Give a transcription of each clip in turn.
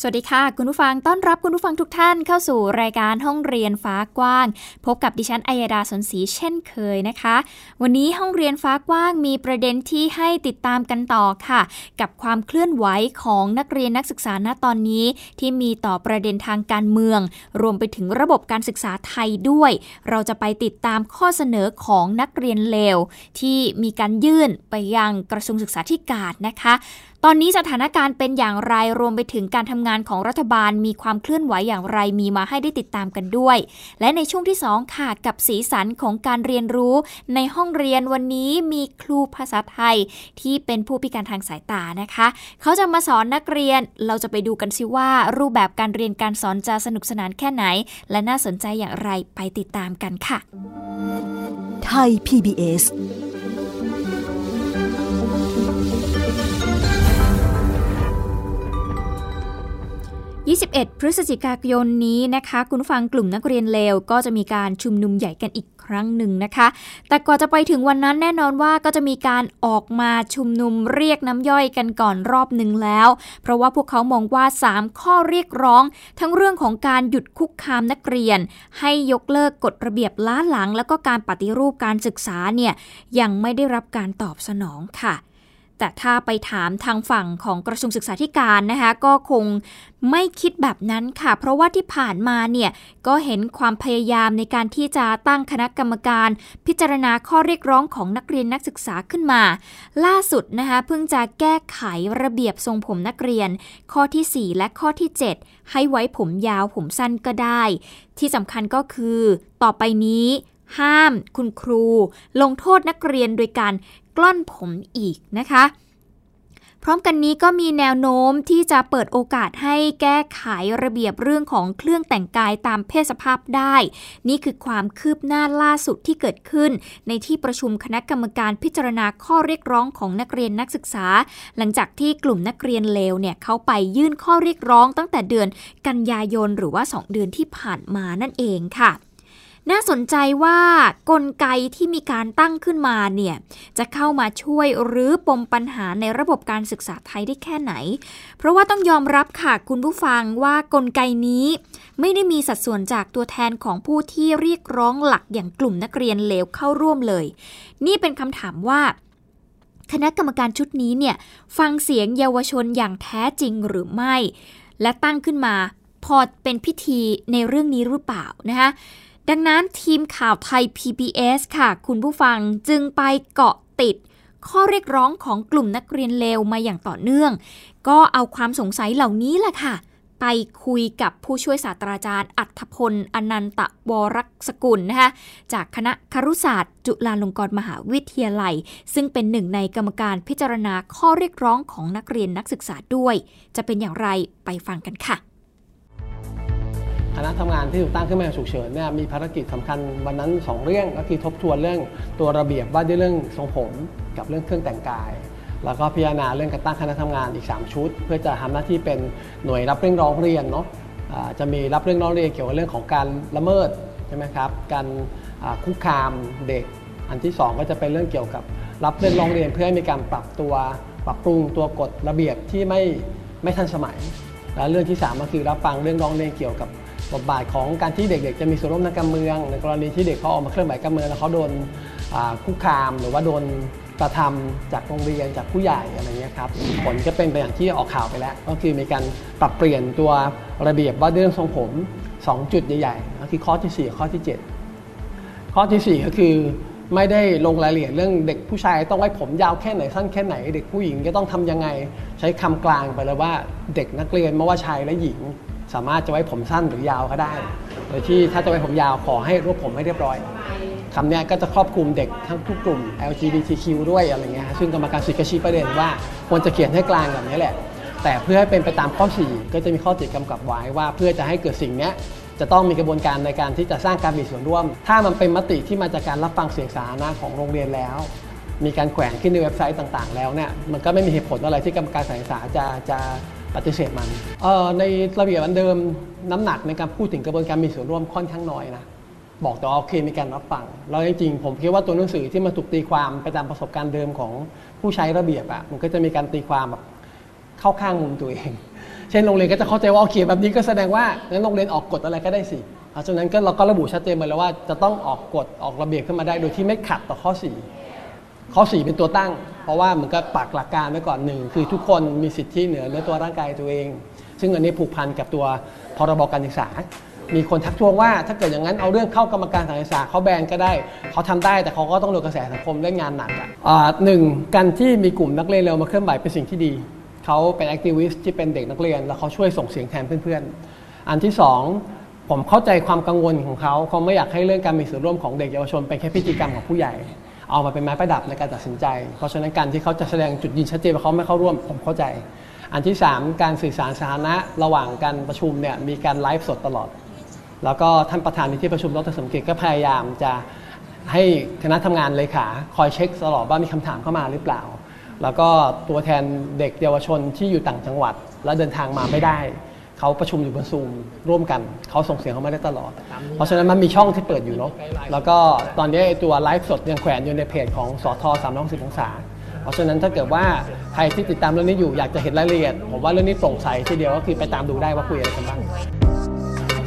สวัสดีค่ะ คุณผู้ฟังต้อนรับคุณผู้ฟังทุกท่านเข้าสู่รายการห้องเรียนฟ้ากว้าง พบกับดิฉันอัยดาสนศรีเช่นเคยนะคะ วันนี้ห้องเรียนฟ้ากว้างมีประเด็นที่ให้ติดตามกันต่อค่ะ กับความเคลื่อนไหวของนักเรียนนักศึกษาณตอนนี้ ที่มีต่อประเด็นทางการเมือง รวมไปถึงระบบการศึกษาไทยด้วย เราจะไปติดตามข้อเสนอของนักเรียนเลวที่มีการยื่นไปยังกระทรวงศึกษาธิการนะคะตอนนี้สถานการณ์เป็นอย่างไรรวมไปถึงการทำงานของรัฐบาลมีความเคลื่อนไหวอย่างไรมีมาให้ได้ติดตามกันด้วย และในช่วงที่ 2 ค่ะกับสีสันของการเรียนรู้ ในห้องเรียนวันนี้มีครูภาษาไทย ที่เป็นผู้พิการทางสายตานะคะ เขาจะมาสอนนักเรียนเราจะไปดูกันซิว่า รูปแบบการเรียนการสอนจะสนุกสนานแค่ไหน และน่าสนใจอย่างไรไปติดตามกันค่ะ ไทย PBS 21 พฤศจิกายนนี้นะคะ คุณฟังกลุ่มนักเรียนเลวก็จะมีการชุมนุมใหญ่กันอีกครั้งหนึ่งนะคะ แต่ก่อนจะไปถึงวันนั้นแน่นอนว่าก็จะมีการออกมาชุมนุมเรียกน้ำย่อยกันก่อนรอบหนึ่งแล้ว เพราะว่าพวกเขามองว่า 3 ข้อเรียกร้อง ทั้งเรื่องของการหยุดคุกคามนักเรียน ให้ยกเลิกกฎระเบียบล้าหลัง แล้วก็การปฏิรูปการศึกษาเนี่ยยังไม่ได้รับการตอบสนองค่ะ แต่ถ้าไปถามทางฝั่งของกระทรวงศึกษาธิการนะคะก็คงไม่คิดแบบนั้นค่ะ เพราะว่าที่ผ่านมาเนี่ยก็เห็นความพยายามในการที่จะตั้งคณะกรรมการ พิจารณาข้อเรียกร้องของนักเรียนนักศึกษาขึ้นมา ล่าสุดนะคะเพิ่งจะแก้ไขระเบียบทรงผมนักเรียน ข้อที่ 4 และข้อที่ 7 ให้ไว้ผมยาวผมสั้นก็ได้ ที่สำคัญก็คือ ต่อไปนี้ ห้ามคุณครู ลงโทษนักเรียนโดยการกล้อนผมอีกนะคะ พร้อมกันนี้ก็มีแนวโน้มที่จะเปิดโอกาสให้แก้ไขระเบียบเรื่องของเครื่องแต่งกายตามเพศสภาพได้ นี่คือความคืบหน้าล่าสุดที่เกิดขึ้น ในที่ประชุมคณะกรรมการพิจารณาข้อเรียกร้องของนักเรียนนักศึกษา หลังจากที่กลุ่มนักเรียนเลวเนี่ยเขาไปยื่นข้อเรียกร้องตั้งแต่เดือนกันยายนหรือว่า 2 เดือนที่ผ่านมานั่นเองค่ะ น่าสนใจว่ากลไกที่มีการตั้งขึ้นมาเนี่ยจะเข้ามาช่วยหรือปมปัญหาในระบบการศึกษาไทยได้แค่ไหน เพราะว่าต้องยอมรับค่ะคุณผู้ฟังว่ากลไกนี้ ไม่ได้มีสัดส่วนจากตัวแทนของผู้ที่เรียกร้องหลักอย่างกลุ่มนักเรียนเลวเข้าร่วมเลย นี่เป็นคำถามว่าคณะกรรมการชุดนี้เนี่ยฟังเสียงเยาวชนอย่างแท้จริงหรือไม่ และตั้งขึ้นมาพอเป็นพิธีในเรื่องนี้หรือเปล่านะคะ ดังนั้นทีมข่าวไทย PBS ค่ะ คุณผู้ฟังจึงไปเกาะติด ข้อเรียกร้องของกลุ่มนักเรียนเลวมาอย่างต่อเนื่อง ก็เอาความสงสัยเหล่านี้แหละค่ะ ไปคุยกับผู้ช่วยศาสตราจารย์ อัธพล อนันตวรักษกุลนะคะจากคณะครุศาสตร์ จุฬาลงกรณ์มหาวิทยาลัย ซึ่งเป็นหนึ่งในกรรมการพิจารณาข้อเรียกร้องของนักเรียนนักศึกษาด้วย จะเป็นอย่างไรไปฟังกันค่ะ คณะทำงานที่ถูกตั้งขึ้นมาฉุกเฉินเนี่ยมีภารกิจสำคัญวันนั้น 2 เรื่องก็คือทบทวนเรื่องตัวระเบียบว่าด้วยเรื่องทรงผมกับเรื่องเครื่องแต่งกาย แล้วก็พิจารณาเรื่องการตั้งคณะทำงานอีก 3 ชุด เพื่อจะทำหน้าที่เป็นหน่วยรับเรื่องร้องเรียนเนาะจะมีรับเรื่องร้องเรียนเกี่ยวกับเรื่องของการละเมิดใช่ไหมครับการคุกคามเด็กอันที่ 2 ก็จะเป็นเรื่องเกี่ยวกับรับเรื่องร้องเรียนเพื่อให้มีการปรับตัวปรับปรุงตัวกฎระเบียบที่ไม่ไม่ทันสมัย และเรื่องที่ 3 ก็คือรับฟังเรื่องร้องเรียนเกี่ยวกับ บทบาทของการที่เด็กๆ จะมีส่วนร่วมทางการเมือง ในกรณีที่เด็กเขาออกมาเคลื่อนไหวการเมืองแล้วเขาโดนคุกคามหรือว่าโดนกระทำจากโรงเรียนจากผู้ใหญ่อะไรเงี้ยครับผลจะเป็นไปอย่างที่ออกข่าวไปแล้ว ก็คือมีการปรับเปลี่ยนตัวระเบียบว่าเรื่องทรงผม 2 จุดใหญ่ๆก็คือข้อที่ 4 ข้อที่ 7 ข้อที่ 4 ก็คือไม่ได้ลงรายละเอียดเรื่องเด็กผู้ชายต้องไว้ผมยาวแค่ไหนสั้นแค่ไหน เด็กผู้หญิงจะต้องทำยังไง ใช้คำกลางไปเลยว่าเด็กนักเรียนไม่ว่าชายและหญิง สามารถจะไว้ผมสั้นหรือยาวก็ได้ โดยที่ถ้าจะไว้ผมยาวขอให้รวบผมให้เรียบร้อยคำนี้ก็จะครอบคลุมเด็กทั้งทุกกลุ่ม LGBTQ ด้วยอะไรเงี้ยซึ่งกรรมการสิทธิชี้ประเด็นว่าควรจะเขียนให้กลางแบบนี้แหละ แต่เพื่อให้เป็นไปตามข้อ 4 ก็จะมีข้อติดกำกับไว้ว่า เพื่อจะให้เกิดสิ่งนี้จะต้องมีกระบวนการในการที่จะสร้างการมีส่วนร่วม ถ้ามันเป็นมติที่มาจากการรับฟังเสียงสาธารณะของโรงเรียนแล้ว มีการแขวนขึ้นในเว็บไซต์ต่าง ๆ แล้วเนี่ยมันก็ไม่มีเหตุผลอะไรที่กรรมการสานศึกษาจะจะ ปฏิเสธมันในระเบียบอันเดิมน้ำหนักในการพูดถึงกระบวนการมีส่วนร่วมค่อนข้างน้อยนะบอกแต่ว่าโอเคมีการรับฟังแล้วจริงๆผมคิดว่าตัวหนังสือที่มันถูกตีความไปตามประสบการณ์เดิมของผู้ใช้ระเบียบอะมันก็จะมีการตีความแบบเข้าข้างมุมตัวเอง เช่นโรงเรียนก็จะเข้าใจว่าโอเคแบบนี้ก็แสดงว่างั้นโรงเรียนออกกฎอะไรก็ได้สิเพราะฉะนั้นก็เราก็ระบุชัดเจนมาแล้วว่าจะต้องออกกฎออกระเบียบขึ้นมาได้โดยที่ไม่ขัดต่อข้อ4 ข้อ 4 เป็นตัวตั้ง เพราะว่ามันก็ปักหลักการไว้ก่อนหนึ่งคือทุกคนมีสิทธิเหนือเนื้อตัวร่างกายตัวเอง ซึ่งอันนี้ผูกพันกับตัวพรบการศึกษา มีคนทักท้วงว่าถ้าเกิดอย่างนั้นเอาเรื่องเข้ากรรมการการศึกษาเขาแบนก็ได้เขาทำได้แต่เขาก็ต้องโดนกระแสสังคมเรื่องงานหนักอะหนึ่งการที่มีกลุ่มนักเรียนเร็วมาเคลื่อนไหวเป็นสิ่งที่ดีเขาเป็นแอคทิวิสต์ที่เป็นเด็กนักเรียน แล้วเขาช่วยส่งเสียงแทนเพื่อนๆ อันที่สองผมเข้าใจความกังวลของเขาเขาไม่อยากให้เรื่องการมีส่วนร่วมของเด็กเยาวชนเป็นแค่พิธีกรรมของผู้ใหญ่ เอามาเป็นไม้ประดับในการตัดสินใจ เพราะฉะนั้นการที่เขาจะแสดงจุดยืนชัดเจนว่าเขาไม่เข้าร่วมผมเข้าใจ อันที่ 3 การสื่อสารสาธารณะระหว่างการประชุมเนี่ยมีการไลฟ์สดตลอด แล้วก็ท่านประธานในที่ประชุมดรสมเกียรติก็พยายามจะให้คณะทำงานเลขาคอยเช็คตลอดว่ามีคำถามเข้ามาหรือเปล่า แล้วก็ตัวแทนเด็กเยาวชนที่อยู่ต่างจังหวัด และเดินทางมาไม่ได้ เขาประชุมอยู่บนซูมร่วมกันเขาส่งเสียงเขาไม่ได้ตลอด เพราะฉะนั้นมันมีช่องที่เปิดอยู่เนาะแล้วก็ตอนนี้ตัวไลฟ์สดยังแขวนอยู่ในเพจของสทสามร้อยสิบองศาเพราะฉะนั้นถ้าเกิดว่าใครที่ติดตามเรื่องนี้อยู่อยากจะเห็นรายละเอียด ผมว่าเรื่องนี้โปร่งใสทีเดียวก็คือไปตามดูได้ว่าคุยอะไรกันบ้าง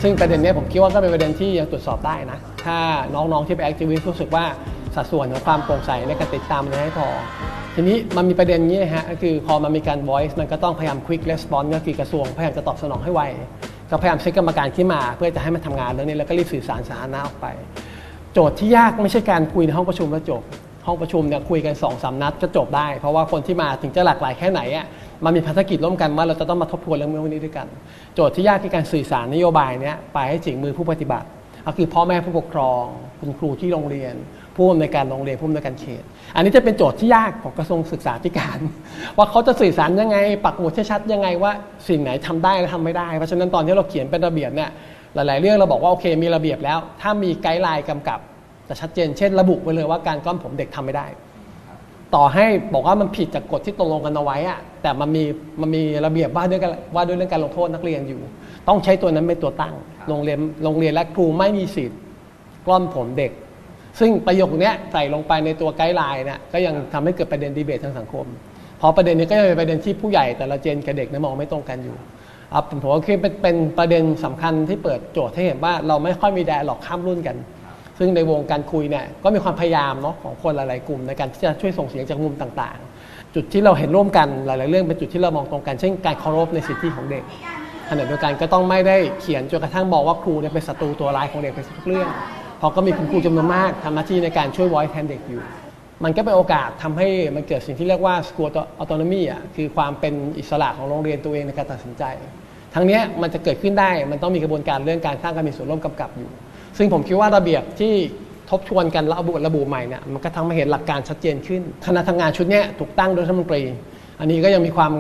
ซึ่งประเด็นนี้ผมคิดว่าก็เป็นประเด็นที่ยังตรวจสอบได้นะ ถ้าน้องๆที่เป็น activist รู้สึกว่าสัดส่วนของความโปร่งใสในการติดตามมันไม่พอ ทีนี้มันมีประเด็นนี้ฮะก็คือพอมันมีการ voice มันก็ต้องพยายาม quick response ก็คือกระทรวงพยายามจะตอบสนองให้ไวก็พยายามเช็คกรรมการขึ้นมาเพื่อจะให้มันทำงานเรื่องนี้แล้วก็รีบสื่อสารสาธารณะออกไป โจทย์ที่ยากไม่ใช่การคุยในห้องประชุมแล้วจบ ห้องประชุมเนี่ยคุยกัน2อสนัดก็จบได้ เพราะว่าคนที่มาถึงจะหลากหลายแค่ไหนอะมันมีภารกิจร่วมกันว่าเราจะต้องมาทบทวนเรื่องนี้ด้วยกัน โจทย์ที่ยากคือการสื่อสารนโยบายเนี้ยไปให้ถึงมือผู้ปฏิบัติก็คือพ่อแม่ผู้ปกครอง คุณครูที่โรงเรียน ผู้อำนวยการโรงเรียนผู้อำนวยการเขต อันนี้จะเป็นโจทย์ที่ยากของกระทรวงศึกษาธิการ ว่าเขาจะสื่อสารยังไง ปักหมุดชัดยังไงว่าสิ่งไหนทำได้และทำไม่ได้ เพราะฉะนั้นตอนที่เราเขียนเป็นระเบียบเนี่ยหลาย ๆ เรื่องเราบอกว่าโอเคมีระเบียบแล้ว ถ้ามีไกด์ไลน์กำกับจะชัดเจน เช่น ระบุไปเลยว่าการก้อนผมเด็กทำไม่ได้ ต่อให้บอกว่ามันผิดจากกฎที่ตกลงกันเอาไว้อะแต่มันมีมันมีระเบียบว่าด้วยกันว่าด้วยเรื่องการลงโทษนักเรียนอยู่ ต้องใช้ตัวนั้นเป็นตัวตั้งโรงเรียนโรงเรียนและครูไม่มีสิทธิ์กล้อนผมเด็ก ซึ่งประโยคนี้ใส่ลงไปในตัวไกด์ไลน์เนี่ยก็ยังทำให้เกิดประเด็นดีเบตทางสังคมพราะประเด็นนี้ก็ยังเป็นประเด็นที่ผู้ใหญ่แต่ละเจนกับเด็กนมองไม่ตรงกันอยู่ผมถือว่าคือเป็นประเด็นสำคัญที่เปิดโจทย์ให้เห็นว่าเราไม่ค่อยมีแดร์หลอกข้ามรุ่นกัน ซึ่งในวงการคุยเนี่ยก็มีความพยายามเนาะของคนหลาย ๆ กลุ่ม ในการที่จะช่วยส่งเสียงจากมุมต่าง ๆ จุดที่เราเห็นร่วมกันหลาย ๆ เรื่องเป็นจุดที่เรามองตรงกัน เช่นการเคารพในสิทธิของเด็กขณะเดียวกันก็ต้องไม่ได้เขียนจนกระทั่งบอกว่าครูเนี่ยเป็นศัตรูตัวร้ายของเด็กไปทุกเรื่อง พราะก็มีคุณครูจำนวนมากทำหน้าที่ในการช่วยไว้แทนเด็กอยู่ มันก็เป็นโอกาสทำให้มันเกิดสิ่งที่เรียกว่า school autonomy อะคือความเป็นอิสระของโรงเรียนตัวเองในการตัดสินใจ ทั้งนี้มันจะเกิดขึ้นได้ มันต้องมีกระบวนการเรื่องการสร้างการมีส่วนร่วมกำกับอยู่ ซึ่งผมคิดว่าระเบียบที่ทบทวนกันระบุระบุใหม่เนี่ยมันก็ทำให้เห็นหลักการชัดเจนขึ้น คณะทำงานชุดนี้ถูกตั้งโดยรัฐมนตรี อันนี้ก็ยังมีความ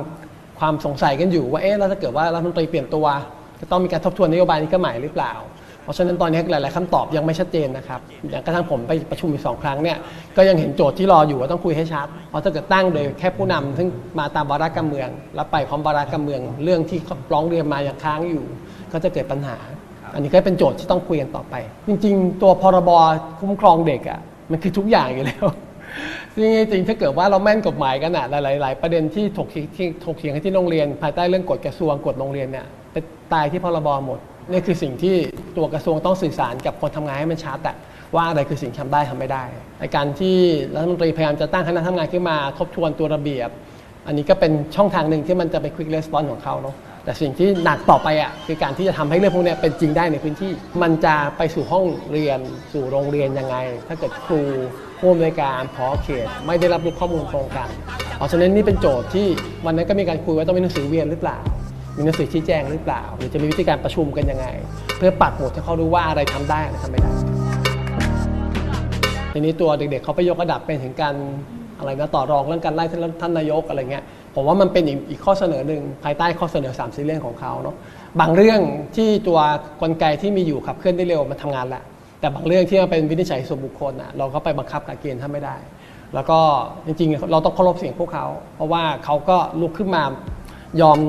ความสงสัยกันอยู่ว่าเอ๊ะแล้วถ้าเกิดว่ารัฐมนตรีเปลี่ยนตัว จะต้องมีการทบทวนนโยบายนี้ก็ใหม่หรือเปล่า เพราะฉะนั้นตอนนี้หลายๆคำตอบยังไม่ชัดเจนนะครับอย่างกระทั่งผมไปประชุมอีกสองครั้งเนี่ยก็ยังเห็นโจทย์ที่รออยู่ว่าต้องคุยให้ชัด เพราะถ้าเกิดตั้งโดยแค่ผู้นำซึ่งมาตามวาระการเมือง แล้วไปพร้อมวาระการเมือง เรื่องที่ร้องเรียนมาอย่างค้างอยู่ ก็จะเกิดปัญหา อันนี้ก็เป็นโจทย์ที่ต้องคุยกันต่อไป จริง ๆ ตัวพรบคุ้มครองเด็กอะมันคือทุกอย่างอยู่แล้วจริงๆถ้าเกิดว่าเราแม่นกฎหมายกันอะหลาย ๆ ประเด็นที่ถกเถียงถกเถียงกันที่โรงเรียน ภายใต้เรื่องกฎกระทรวงกฎโรงเรียนเนี่ยไปตายที่พรบหมด นี่คือสิ่งที่ตัวกระทรวงต้องสื่อสารกับคนทำงานให้มันชัดอะว่าอะไรคือสิ่งทำได้ทำไม่ได้ในการที่รัฐมนตรีพยายามจะตั้งคณะทำงานขึ้นมาทบทวนตัวระเบียบ อันนี้ก็เป็นช่องทางหนึ่งที่มันจะเป็น quick response ของเขาเนาะแต่สิ่งที่หนักต่อไปอะคือการที่จะทำให้เรื่องพวกนี้เป็นจริงได้ในพื้นที่ มันจะไปสู่ห้องเรียนสู่โรงเรียนยังไง ถ้าเกิดครูผู้อำนวยการพอเขต ไม่ได้รับรู้ข้อมูลตรงกันเพราะฉะนั้นนี่เป็นโจทย์ที่วันนั้นก็มีการคุยว่าต้องมีหนังสือเวียนหรือเปล่า มีหนังสือชี้แจงหรือเปล่า หรือจะมีวิธีการประชุมกันยังไง เพื่อปักหมุดให้เขารู้ว่าอะไรทำได้อะไรทำไม่ได้ ทีนี้ตัวเด็กๆเขาไปยกระดับเป็นถึงการอะไรนะต่อรองเรื่องการไล่ท่านนายกอะไรเงี้ยผมว่ามันเป็นอีกอีกข้อเสนอหนึ่งภายใต้ข้อเสนอ3ามสี่เรื่องของเขาเนาะบางเรื่องที่ตัวกลไกที่มีอยู่ขับเคลื่อนได้เร็วมันทำงานแหละแต่บางเรื่องที่มันเป็นวินิจฉัยส่วนบุคคลอะเราก็ไปบังคับกับเกณฑ์ท่านไม่ได้ แล้วก็จริงๆ เราต้องเคารพเสียงพวกเขา เพราะว่าเขาก็ลุกขึ้นมายอม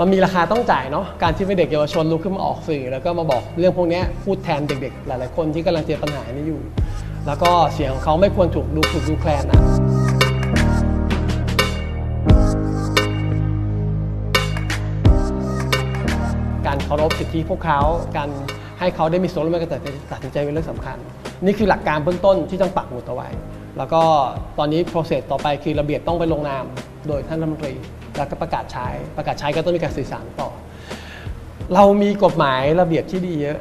มันมีราคาต้องจ่ายเนาะการที่เด็กเยาวชนลุกขึ้นมาออกสื่อ แล้วก็มาบอกเรื่องพวกนี้พูดแทนเด็กๆ หลายๆคนที่กำลังเจอปัญหานี้อยู่ แล้วก็เสียงของเขาไม่ควรถูกดูถูกดูแคลนนะการเคารพสิทธิพวกเขา การให้เขาได้มีส่วนร่วมในการตัดสินใจเป็นเรื่องสำคัญ นี่คือหลักการเบื้องต้นที่ต้องปักหมุดเอาไว้ แล้วก็ตอนนี้ process ต่อไปคือระเบียบต้องไปลงนามโดยท่านรัฐมนตรี แล้วก็ประกาศใช้ ประกาศใช้ก็ต้องมีการสื่อสารต่อ เรามีกฎหมายระเบียบที่ดีเยอะ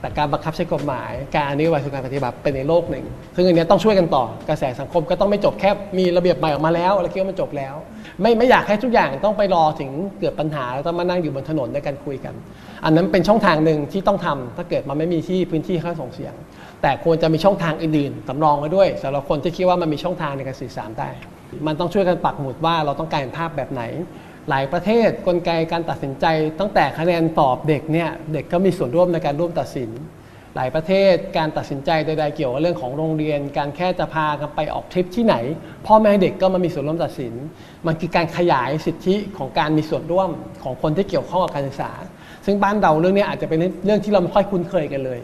แต่การบังคับใช้กฎหมาย การอนุวัยสู่การปฏิบัติเป็นในโลกหนึ่ง ซึ่งอันนี้ต้องช่วยกันต่อกระแสสังคมก็ต้องไม่จบแค่มีระเบียบใหม่ออกมาแล้วแล้วคิดว่ามันจบแล้ว ไม่ไม่อยากให้ทุกอย่างต้องไปรอถึงเกิดปัญหาแล้วต้องมานั่งอยู่บนถนนในการคุยกัน อันนั้นเป็นช่องทางหนึ่งที่ต้องทำถ้าเกิดมันไม่มีที่พื้นที่เข้าส่งเสียง แต่ควรจะมีช่องทางอื่นๆสำรองไว้ด้วยสำหรับคนที่คิดว่ามันมีช่องทางในการสื่อสารได้ มันต้องช่วยกันปักหมุดว่าเราต้องการภาพแบบไหน หลายประเทศกลไกการตัดสินใจ ตั้งแต่คะแนนตอบเด็กเนี่ยเด็กก็มีส่วนร่วมในการร่วมตัดสิน หลายประเทศการตัดสินใจใดๆเกี่ยวกับเรื่องของโรงเรียน การแค่จะพากันไปออกทริปที่ไหน พ่อแม่เด็กก็มามีส่วนร่วมตัดสิน มันคือการขยายสิทธิของการมีส่วนร่วมของคนที่เกี่ยวข้องกับการศึกษา ซึ่งบ้านเราเรื่องนี้อาจจะเป็นเรื่องที่เราไม่ค่อยคุ้นเคยกันเลย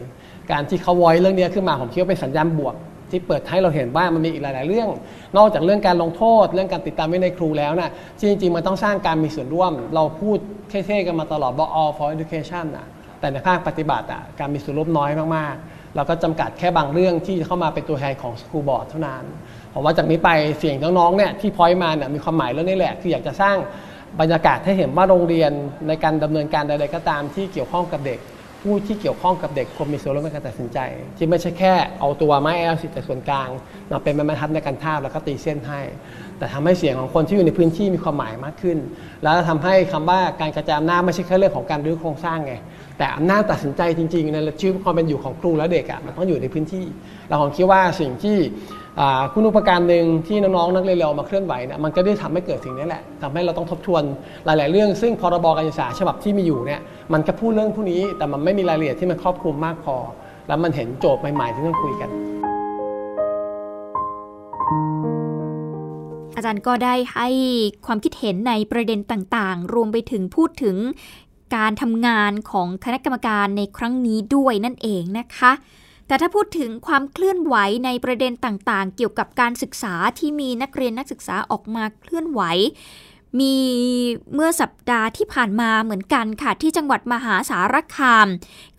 การที่เขาไว้เรื่องนี้ขึ้นมาผมคิดว่าเป็นสัญญาณบวก ที่เปิดให้เราเห็นว่ามันมีอีกหลาย ๆ เรื่อง นอกจากเรื่องการลงโทษ เรื่องการติดตามวินัยครูแล้วนะจริง ๆ มันต้องสร้างการมีส่วนร่วม เราพูดเท่ๆกันมาตลอดว่า all for education นะแต่ในภาคปฏิบัติอะการมีส่วนร่วมน้อยมากๆ เราก็จำกัดแค่บางเรื่องที่เข้ามาเป็นตัวแทนของสกูบอร์ดเท่านั้นผมว่าจากนี้ไปเสียงน้องๆเนี่ยที่พอยมาเนี่ยมีความหมายเรื่องนี้แหละ คืออยากจะสร้างบรรยากาศให้เห็นว่าโรงเรียนในการดำเนินการใดๆก็ตามที่เกี่ยวข้องกับเด็ก ผู้ที่เกี่ยวข้องกับเด็กควรมีส่วนร่วมในการตัดสินใจ ที่ไม่ใช่แค่เอาตัวไม้แอลสิแต่ส่วนกลางมาเป็นไม้บรรทัดในการทาบแล้วก็ตีเส้นให้ แต่ทำให้เสียงของคนที่อยู่ในพื้นที่มีความหมายมากขึ้น แล้วทำให้คำว่าการกระจายอำนาจไม่ใช่แค่เรื่องของการรื้อโครงสร้างไงแต่อำนาจตัดสินใจจริงๆในชีวิตความเป็นอยู่ของครูและเด็กอะมันต้องอยู่ในพื้นที่ เราผมคิดว่าสิ่งที่คุณอุปการหนึ่งที่น้องๆนักเรียนเรามาเคลื่อนไหวเนี่ยมันก็ได้ทำให้เกิดสิ่งนี้แหละทำให้เราต้องทบทวนหลาย ๆ เรื่อง ซึ่งพรบการศึกษาฉบับที่มีอยู่เนี่ย มันก็พูดเรื่องพวกนี้ แต่มันไม่มีรายละเอียดที่มันครอบคลุมมากพอ แล้วมันเห็นโจทย์ใหม่ๆที่ต้องคุยกัน อาจารย์ก็ได้ให้ความคิดเห็นในประเด็นต่างๆ รวมไปถึงพูดถึงการทำงานของคณะกรรมการในครั้งนี้ด้วยนั่นเองนะคะ แต่ถ้าพูดถึงความเคลื่อนไหวในประเด็นต่างๆ เกี่ยวกับการศึกษาที่มีนักเรียนนักศึกษาออกมาเคลื่อนไหว มีเมื่อสัปดาห์ที่ผ่านมาเหมือนกันค่ะ ที่จังหวัดมหาสารคาม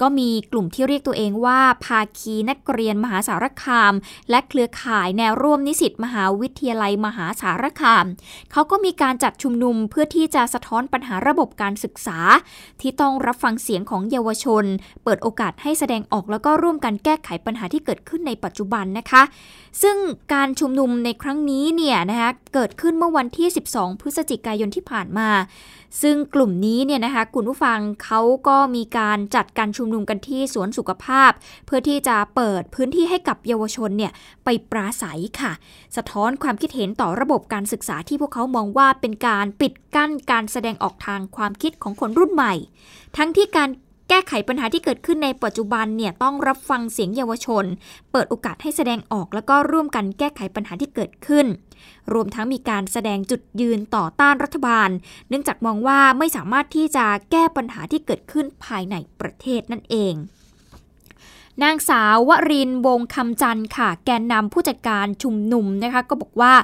ก็มีกลุ่มที่เรียกตัวเองว่าภาคีนักเรียนมหาสารคาม และเครือข่ายแนวร่วมนิสิตมหาวิทยาลัยมหาสารคาม เขาก็มีการจัดชุมนุมเพื่อที่จะสะท้อนปัญหาระบบการศึกษา ที่ต้องรับฟังเสียงของเยาวชน เปิดโอกาสให้แสดงออกแล้วก็ร่วมกันแก้ไขปัญหาที่เกิดขึ้นในปัจจุบันนะคะ ซึ่งการชุมนุมในครั้งนี้เนี่ยนะคะเกิดขึ้นเมื่อวันที่ 12 พฤศจิกายนที่ผ่านมา ซึ่งกลุ่มนี้เนี่ยนะคะคุณผู้ฟังเขาก็มีการจัดการชุมนุมกันที่สวนสุขภาพ เพื่อที่จะเปิดพื้นที่ให้กับเยาวชนเนี่ยไปปราศัยค่ะ สะท้อนความคิดเห็นต่อระบบการศึกษาที่พวกเขามองว่าเป็นการปิดกั้นการแสดงออกทางความคิดของคนรุ่นใหม่ ทั้งที่การ แก้ไขปัญหาที่เกิดขึ้นในปัจจุบันเนี่ยต้องรับฟังเสียงเยาวชน เปิดโอกาสให้แสดงออกแล้วก็ร่วมกันแก้ไขปัญหาที่เกิดขึ้น รวมทั้งมีการแสดงจุดยืนต่อต้านรัฐบาล เนื่องจากมองว่าไม่สามารถที่จะแก้ปัญหาที่เกิดขึ้นภายในประเทศนั่นเองนางสาววรินวงคำจันทร์ค่ะ แกนนำผู้จัดการชุมนุมนะคะ ก็บอกว่า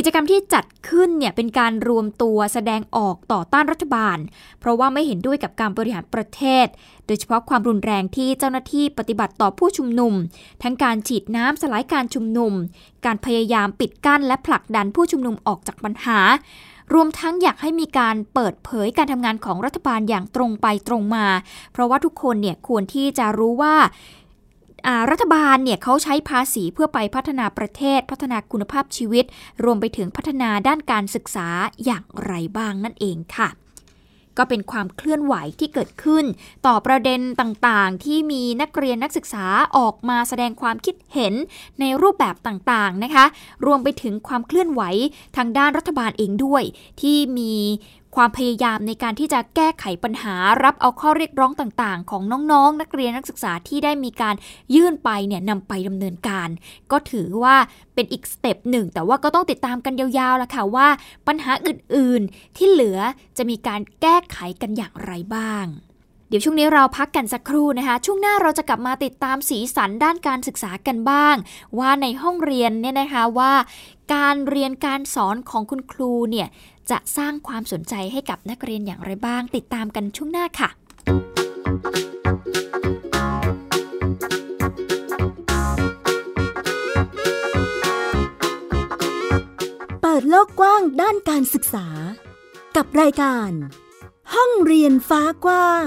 กิจกรรมที่จัดขึ้นเนี่ยเป็นการรวมตัวแสดงออกต่อต้านรัฐบาล เพราะว่าไม่เห็นด้วยกับการบริหารประเทศ โดยเฉพาะความรุนแรงที่เจ้าหน้าที่ปฏิบัติต่อผู้ชุมนุม ทั้งการฉีดน้ำสลายการชุมนุม การพยายามปิดกั้นและผลักดันผู้ชุมนุมออกจากปัญหา รวมทั้งอยากให้มีการเปิดเผยการทำงานของรัฐบาลอย่างตรงไปตรงมา เพราะว่าทุกคนเนี่ยควรที่จะรู้ว่า รัฐบาลเนี่ยเขาใช้ภาษีเพื่อไปพัฒนาประเทศ พัฒนาคุณภาพชีวิต รวมไปถึงพัฒนาด้านการศึกษาอย่างไรบ้างนั่นเองค่ะก็เป็นความเคลื่อนไหวที่เกิดขึ้น ต่อประเด็นต่างๆ ที่มีนักเรียนนักศึกษาออกมาแสดงความคิดเห็นในรูปแบบต่างๆนะคะ รวมไปถึงความเคลื่อนไหวทางด้านรัฐบาลเองด้วย ที่มี ความพยายามในการที่จะแก้ไขปัญหารับเอาข้อเรียกร้องต่างๆ ของน้องๆนักเรียนนักศึกษาที่ได้มีการยื่นไปเนี่ยนำไปดำเนินการ ก็ถือว่าเป็นอีกสเต็ปหนึ่งแต่ว่าก็ต้องติดตามกันยาวๆละค่ะว่า ปัญหาอื่นๆ ที่เหลือจะมีการแก้ไขกันอย่างไรบ้างเดี๋ยวช่วงนี้เราพักกันสักครู่นะคะ ช่วงหน้าเราจะกลับมาติดตามสีสันด้านการศึกษากันบ้าง ว่าในห้องเรียนเนี่ยนะคะว่า การเรียนการสอนของคุณครูเนี่ย จะสร้างความสนใจให้กับนักเรียนอย่างไรบ้าง ติดตามกันช่วงหน้าค่ะเปิดโลกกว้างด้านการศึกษา กับรายการ ห้องเรียนฟ้ากว้าง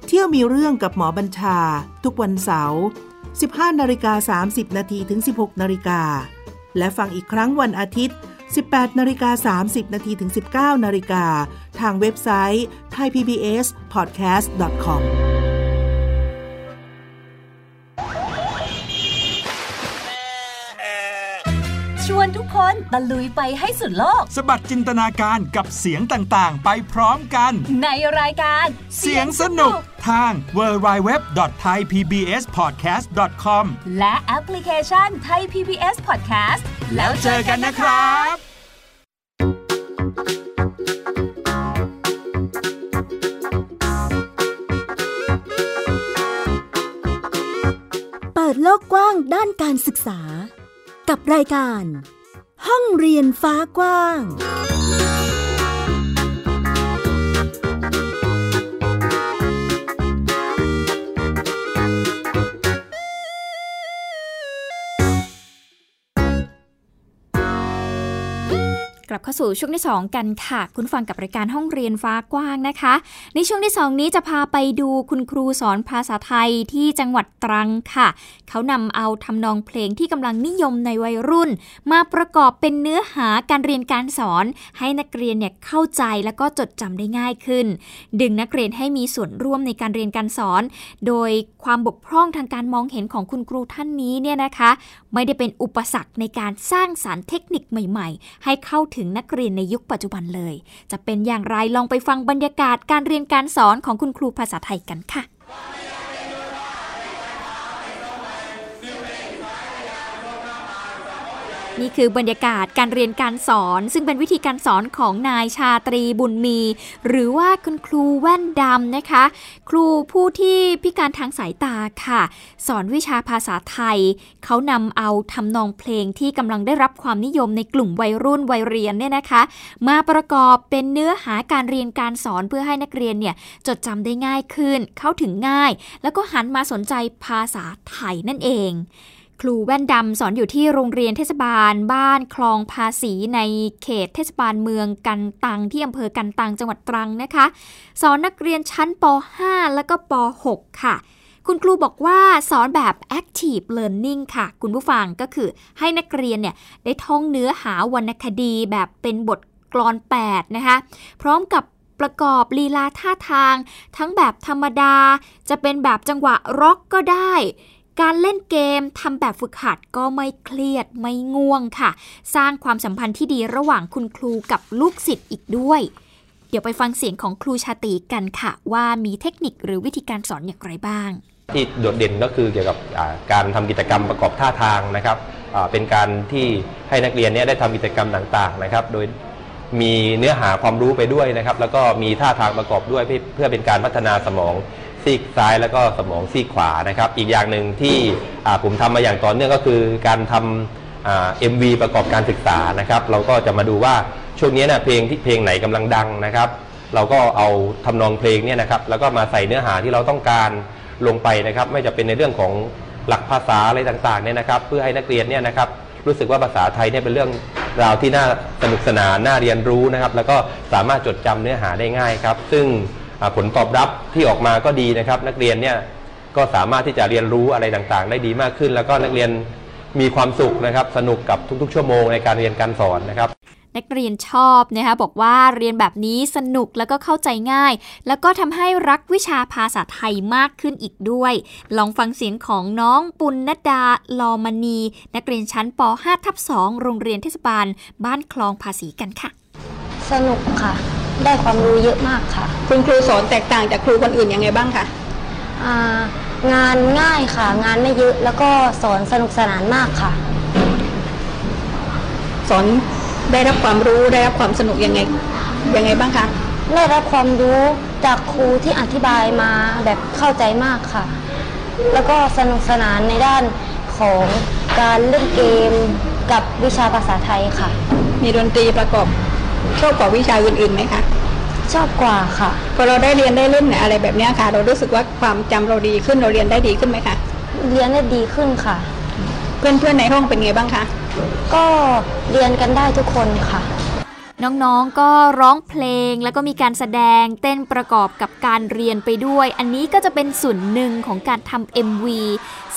เที่ยวมีเรื่องกับหมอบัญชา ทุกวันเสาร์ 15นาฬิกา30นาทีถึง 16นาฬิกาและฟังอีกครั้งวันอาทิตย์ 18นาฬิกา30นาทีถึง 19นาฬิกาทางเว็บไซต์ thaipbspodcast.com นทุกคนตะลุยไปให้สุดโลก สบัดจินตนาการกับเสียงต่างๆ ไปพร้อมกัน ในรายการ เสียงสนุกทาง www.thaipbspodcast.com และแอปพลิเคชัน Thai PBS Podcast แล้วเจอกันนะครับเปิดโลกกว้างด้านการศึกษา กับรายการ ห้องเรียนฟ้ากว้าง กลับเข้าสู่ช่วงที่ 2 กันค่ะ คุณฟังกับรายการห้องเรียนฟ้ากว้างนะคะ ในช่วงที่ 2 นี้จะพาไปดูคุณครูสอนภาษาไทยที่จังหวัดตรังค่ะ เขานำเอาทำนองเพลงที่กำลังนิยมในวัยรุ่น มาประกอบเป็นเนื้อหาการเรียนการสอน ให้นักเรียนเนี่ยเข้าใจแล้วก็จดจำได้ง่ายขึ้น ดึงนักเรียนให้มีส่วนร่วมในการเรียนการสอน โดยความบกพร่องทางการมองเห็นของคุณครูท่านนี้เนี่ยนะคะ ไม่ได้เป็นอุปสรรคในการสร้างสารรค์เทคนิคใหม่ ๆ ให้เข้าถึงนักเรียนในยุคปัจจุบันเลย จะเป็นอย่างไรลองไปฟังบรรยากาศการเรียนการสอนของคุณครูภาษาไทยกันค่ะ นี่คือบรรยากาศการเรียนการสอน ซึ่งเป็นวิธีการสอนของนายชาตรีบุญมี หรือว่าคุณครูแว่นดำนะคะ ครูผู้ที่พิการทางสายตาค่ะ สอนวิชาภาษาไทย เขานำเอาทำนองเพลงที่กำลังได้รับความนิยมในกลุ่มวัยรุ่นวัยเรียนเนี่ยนะคะ มาประกอบเป็นเนื้อหาการเรียนการสอนเพื่อให้นักเรียนเนี่ยจดจำได้ง่ายขึ้น เข้าถึงง่าย แล้วก็หันมาสนใจภาษาไทยนั่นเอง ครูแว่นดำสอนอยู่ที่โรงเรียนเทศบาล บ้านคลองภาษีในเขตเทศบาลเมืองกันตังที่อำเภอกันตังจังหวัดตรังนะคะ สอนนักเรียนชั้นป .5 แล้วก็ป .6 ค่ะ คุณครูบอกว่าสอนแบบ active learning ค่ะ คุณผู้ฟังก็คือให้นักเรียนเนี่ยได้ท่องเนื้อหาวรรณคดีแบบเป็นบทกลอน 8 นะคะ พร้อมกับประกอบลีลาท่าทาง ทั้งแบบธรรมดา จะเป็นแบบจังหวะร็อกก็ได้ การเล่นเกมทำแบบฝึกหัดก็ไม่เครียดไม่ง่วงค่ะ สร้างความสัมพันธ์ที่ดีระหว่างคุณครูกับลูกศิษย์อีกด้วย เดี๋ยวไปฟังเสียงของครูชาติกันค่ะ ว่ามีเทคนิคหรือวิธีการสอนอย่างไรบ้าง ที่โดดเด่นก็คือเกี่ยวกับการทำกิจกรรมประกอบท่าทางนะครับเป็นการที่ให้นักเรียนเนี่ยได้ทำกิจกรรมต่างๆนะครับ โดยมีเนื้อหาความรู้ไปด้วยนะครับ แล้วก็มีท่าทางประกอบด้วยเพื่อเป็นการพัฒนาสมอง ซีกซ้ายแล้วก็สมองซีกขวานะครับ อีกอย่างหนึ่งที่ผมทำมาอย่างต่อเนื่องก็คือการทำ MV ประกอบการศึกษานะครับ เราก็จะมาดูว่าช่วงนี้นะเพลงที่เพลงไหนกำลังดังนะครับ เราก็เอาทำนองเพลงเนี่ยนะครับแล้วก็มาใส่เนื้อหาที่เราต้องการลงไปนะครับ ไม่จะเป็นในเรื่องของหลักภาษาอะไรต่างๆเนี่ยนะครับ เพื่อให้นักเรียนเนี่ยนะครับรู้สึกว่าภาษาไทยเนี่ยเป็นเรื่องราวที่น่าสนุกสนานน่าเรียนรู้นะครับ แล้วก็สามารถจดจำเนื้อหาได้ง่ายครับ ซึ่ง ผลตอบรับที่ออกมาก็ดีนะครับ นักเรียนเนี่ยก็สามารถที่จะเรียนรู้อะไรต่างๆ ได้ดีมากขึ้น แล้วก็นักเรียนมีความสุขนะครับ สนุกกับทุกๆ ชั่วโมงในการเรียนการสอนนะครับนักเรียนชอบนะคะบอกว่าเรียนแบบนี้สนุกแล้วก็เข้าใจง่าย แล้วก็ทำให้รักวิชาภาษาไทยมากขึ้นอีกด้วย ลองฟังเสียงของน้องปุณณดาลอมณี นักเรียนชั้นป .5 ทับ2โรงเรียนเทศบาล บ้านคลองภาษีกันค่ะ สนุกค่ะ ได้ความรู้เยอะมากค่ะ คุณครูสอนแตกต่างจากครูคนอื่นยังไงบ้างคะอ่างานง่ายค่ะ งานไม่เยอะแล้วก็สอนสนุกสนานมากค่ะ สอนได้รับความรู้ได้รับความสนุกยังไงยังไงบ้างคะได้รับความรู้จากครูที่อธิบายมาแบบเข้าใจมากค่ะ แล้วก็สนุกสนานในด้านของการเล่นเกมกับวิชาภาษาไทยค่ะ มีดนตรีประกอบ ชอบกว่าวิชาอื่นๆไหมคะชอบกว่าค่ะ พอเราได้เรียนได้เล่นอะไรแบบเนี้ยค่ะ เรารู้สึกว่าความจำเราดีขึ้นเราเรียนได้ดีขึ้นไหมคะเรียนได้ดีขึ้นค่ะ เพื่อนๆในห้องเป็นไงบ้างคะก็เรียนกันได้ทุกคนค่ะ น้องๆก็ร้องเพลงแล้วก็มีการแสดงเต้นประกอบกับการเรียนไปด้วย อันนี้ก็จะเป็นส่วนหนึ่งของการทำ MV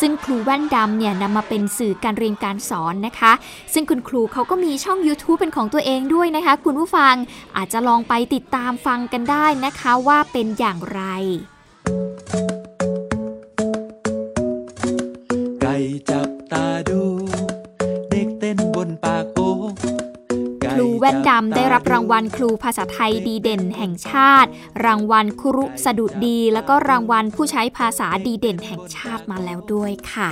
ซึ่งครูแว่นดำเนี่ยนำมาเป็นสื่อการเรียนการสอนนะคะ ซึ่งคุณครูเขาก็มีช่อง YouTube เป็นของตัวเองด้วยนะคะ คุณผู้ฟังอาจจะลองไปติดตามฟังกันได้นะคะว่าเป็นอย่างไรไแว่นดำได้รับรางวัลครูภาษาไทยดีเด่นแห่งชาติ รางวัลครุสดุดี แล้วก็รางวัลผู้ใช้ภาษาดีเด่นแห่งชาติมาแล้วด้วยค่ะ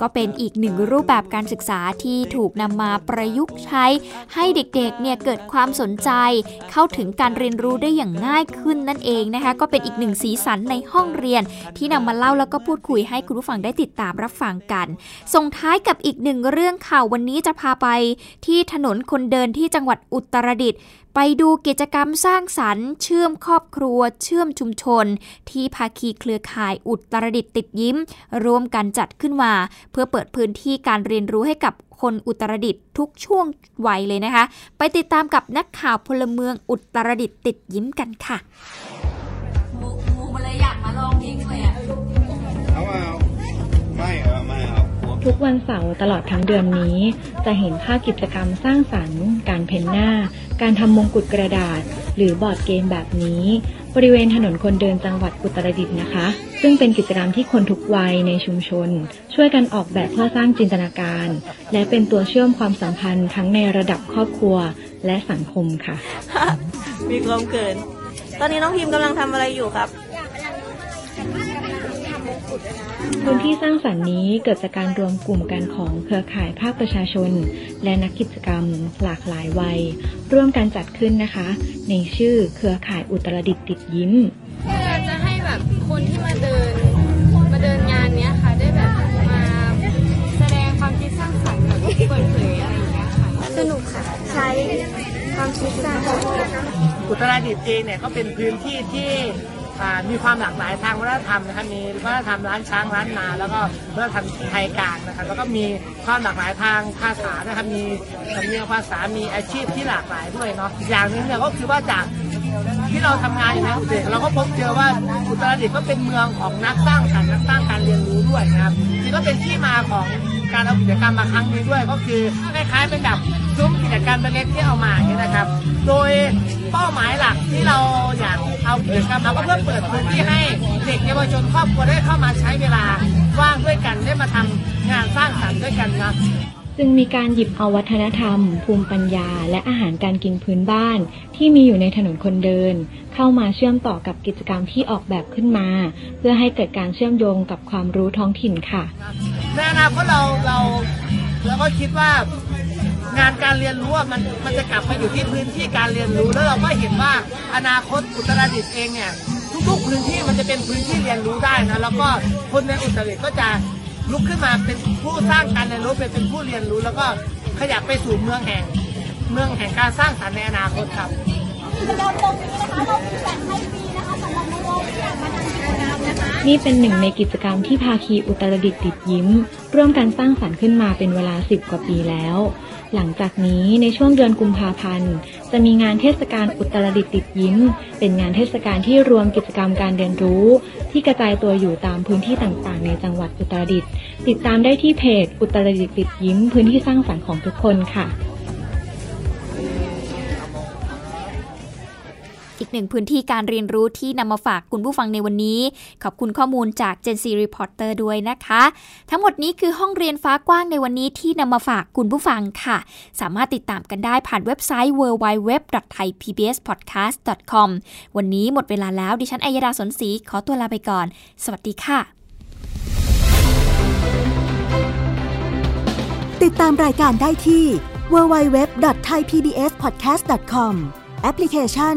ก็เป็นอีกหนึ่งรูปแบบการศึกษาที่ถูกนำมาประยุกต์ใช้ ให้เด็กๆ เนี่ยเกิดความสนใจ เข้าถึงการเรียนรู้ได้อย่างง่ายขึ้นนั่นเองนะคะ ก็เป็นอีกหนึ่งสีสันในห้องเรียน ที่นำมาเล่าแล้วก็พูดคุยให้คุณผู้ฟังได้ติดตามรับฟังกัน ส่งท้ายกับอีกหนึ่งเรื่องข่าววันนี้จะพาไป ที่ถนนคนเดินที่จังหวัดอุตรดิตถ์ ไปดูกิจกรรมสร้างสรรค์ เชื่อมครอบครัว เชื่อมชุมชน ที่ภาคีเครือข่ายอุตรดิตถ์ติดยิ้ม ร่วมกันจัดขึ้นมา เพื่อเปิดพื้นที่การเรียนรู้ให้กับคนอุตรดิตถ์ทุกช่วงวัยเลยนะคะ ไปติดตามกับนักข่าวพลเมืองอุตรดิตถ์ติดยิ้มกันค่ะทุุกวันเสาร์ตลอดทั้งเดือนนี้ จะเห็นภาพกิจกรรมสร้างสรรค์ การเพ้นหน้า การทำมงกุฎกระดาษ หรือบอร์ดเกมแบบนี้ บริเวณถนนคนเดินจังหวัดอุตรดิตถ์นะคะ ซึ่งเป็นกิจกรรมที่คนทุกวัยในชุมชน ช่วยกันออกแบบเพื่อสร้างจินตนาการ และเป็นตัวเชื่อมความสัมพันธ์ทั้งในระดับครอบครัวและสังคมค่ะ มีความเกิน ตอนนี้น้องพิมพ์กำลังทำอะไรอยู่ครับกำลังทำมงกุฎ พื้นที่สร้างสรรค์นี้เกิดจากการรวมกลุ่มกันของเครือข่ายภาคประชาชน และนักกิจกรรมหลากหลายวัย ร่วมกันจัดขึ้นนะคะ ในชื่อเครือข่ายอุตรดิตถ์ติดยิ้มอยากจะให้แบบคนที่มาเดินมาเดินงานเนี้ยค่ะ ได้แบบมาแสดงความคิดสร้างสรรค์แบบเปิดเผยอะไรอย่างเงี้ยค่ะสนุกค่ะใช้ความคิดสร้างสรรค์อุตรดิตถ์เองเนี่ยก็เป็นพื้นที่ที่อ่า มีความหลากหลายทางวัฒนธรรมนะครับมีวัฒนธรรมร้านช้างร้านนา แล้วก็วัฒนธรรมไทยกลางนะครับแล้วก็มีความหลากหลายทางภาษานะครับมีสำเนียงภาษามีอาชีพที่หลากหลายด้วยเนาะอย่างหนึงเนี่ยก็คือว่าจากที่เราทำงานอยู่ในอุตรดิตถ์เราก็พบเจอว่าอุตรดิตถ์ก็เป็นเมืองของนักสร้างสรรค์นักสร้างการเรียนรู้ด้วยนะครับนี่ก็เป็นที่มาของการเอากิจกรรมมาครั้งนี้ด้วย ก็คือคล้ายๆเป็นแบบ ซุ้มกิจกรรมเล็กๆที่เอามาอย่างนี้ยนะครับ โดยเป้าหมายหลักที่เราอยากเอากิจกรรมมาก็เพื่อเปิดพื้นที่ให้เด็กเยาวชนครอบครัวได้เข้ามาใช้เวลาว่างด้วยกันได้มาทำงานสร้างสรรค์ด้วยกันนะจึงมีการหยิบเอาวัฒนธรรม ภูมิปัญญา และอาหารการกินพื้นบ้าน ที่มีอยู่ในถนนคนเดิน เข้ามาเชื่อมต่อกับกิจกรรมที่ออกแบบขึ้นมา เพื่อให้เกิดการเชื่อมโยงกับความรู้ท้องถิ่นค่ะในอนาคตเราเราเราก็คิดว่า งานการเรียนรู้อะมันมันจะกลับมาอยู่ที่พื้นที่การเรียนรู้แล้วเราก็เห็นว่าอนาคตอุตรดิตถ์เองเนี่ยทุกๆพื้นที่มันจะเป็นพื้นที่เรียนรู้ได้นะแล้วก็คนในอุตรดิตถ์ก็จะลุกขึ้นมาเป็นผู้สร้างการเรียนรู้เป็นเป็นผู้เรียนรู้ แล้วก็ขยับไปสู่เมืองแห่ง เมืองแห่งการสร้างสรรค์ในอนาคตครับกิจกรรมตรงนี้นะคะเรามีจัดให้ฟรีนะคะสำหรับน้องๆที่อยากมาทำกิจกรรมนะคะนี่เป็นหนึ่งในกิจกรรมที่ภาคีอุตรดิตถ์ติดยิ้ม ร่วมกันสร้างสรรค์ขึ้นมาเป็นเวลา 10 กว่าปีแล้ว หลังจากนี้ในช่วงเดือนกุมภาพันธ์ จะมีงานเทศกาลอุตรดิตติดยิ้ม เป็นงานเทศกาลที่รวมกิจกรรมการเรียนรู้ ที่กระจายตัวอยู่ตามพื้นที่ต่างๆ ในจังหวัดอุตรดิตถ์ติดตามได้ที่เพจอุตรดิตติดยิ้ม พื้นที่สร้างสรรค์ของทุกคนค่ะ อีกหนึ่งพื้นที่การเรียนรู้ที่นำมาฝากคุณผู้ฟังในวันนี้ ขอบคุณข้อมูลจาก Gen C Reporter ด้วยนะคะ ทั้งหมดนี้คือห้องเรียนฟ้ากว้างในวันนี้ที่นำมาฝากคุณผู้ฟังค่ะ สามารถติดตามกันได้ผ่านเว็บไซต์ www.thaipbspodcast.com วันนี้หมดเวลาแล้วดิฉันอัยดาสนศรีขอตัวลาไปก่อน สวัสดีค่ะ ติดตามรายการได้ที่ www.thaipbspodcast.com แอปพลิเคชัน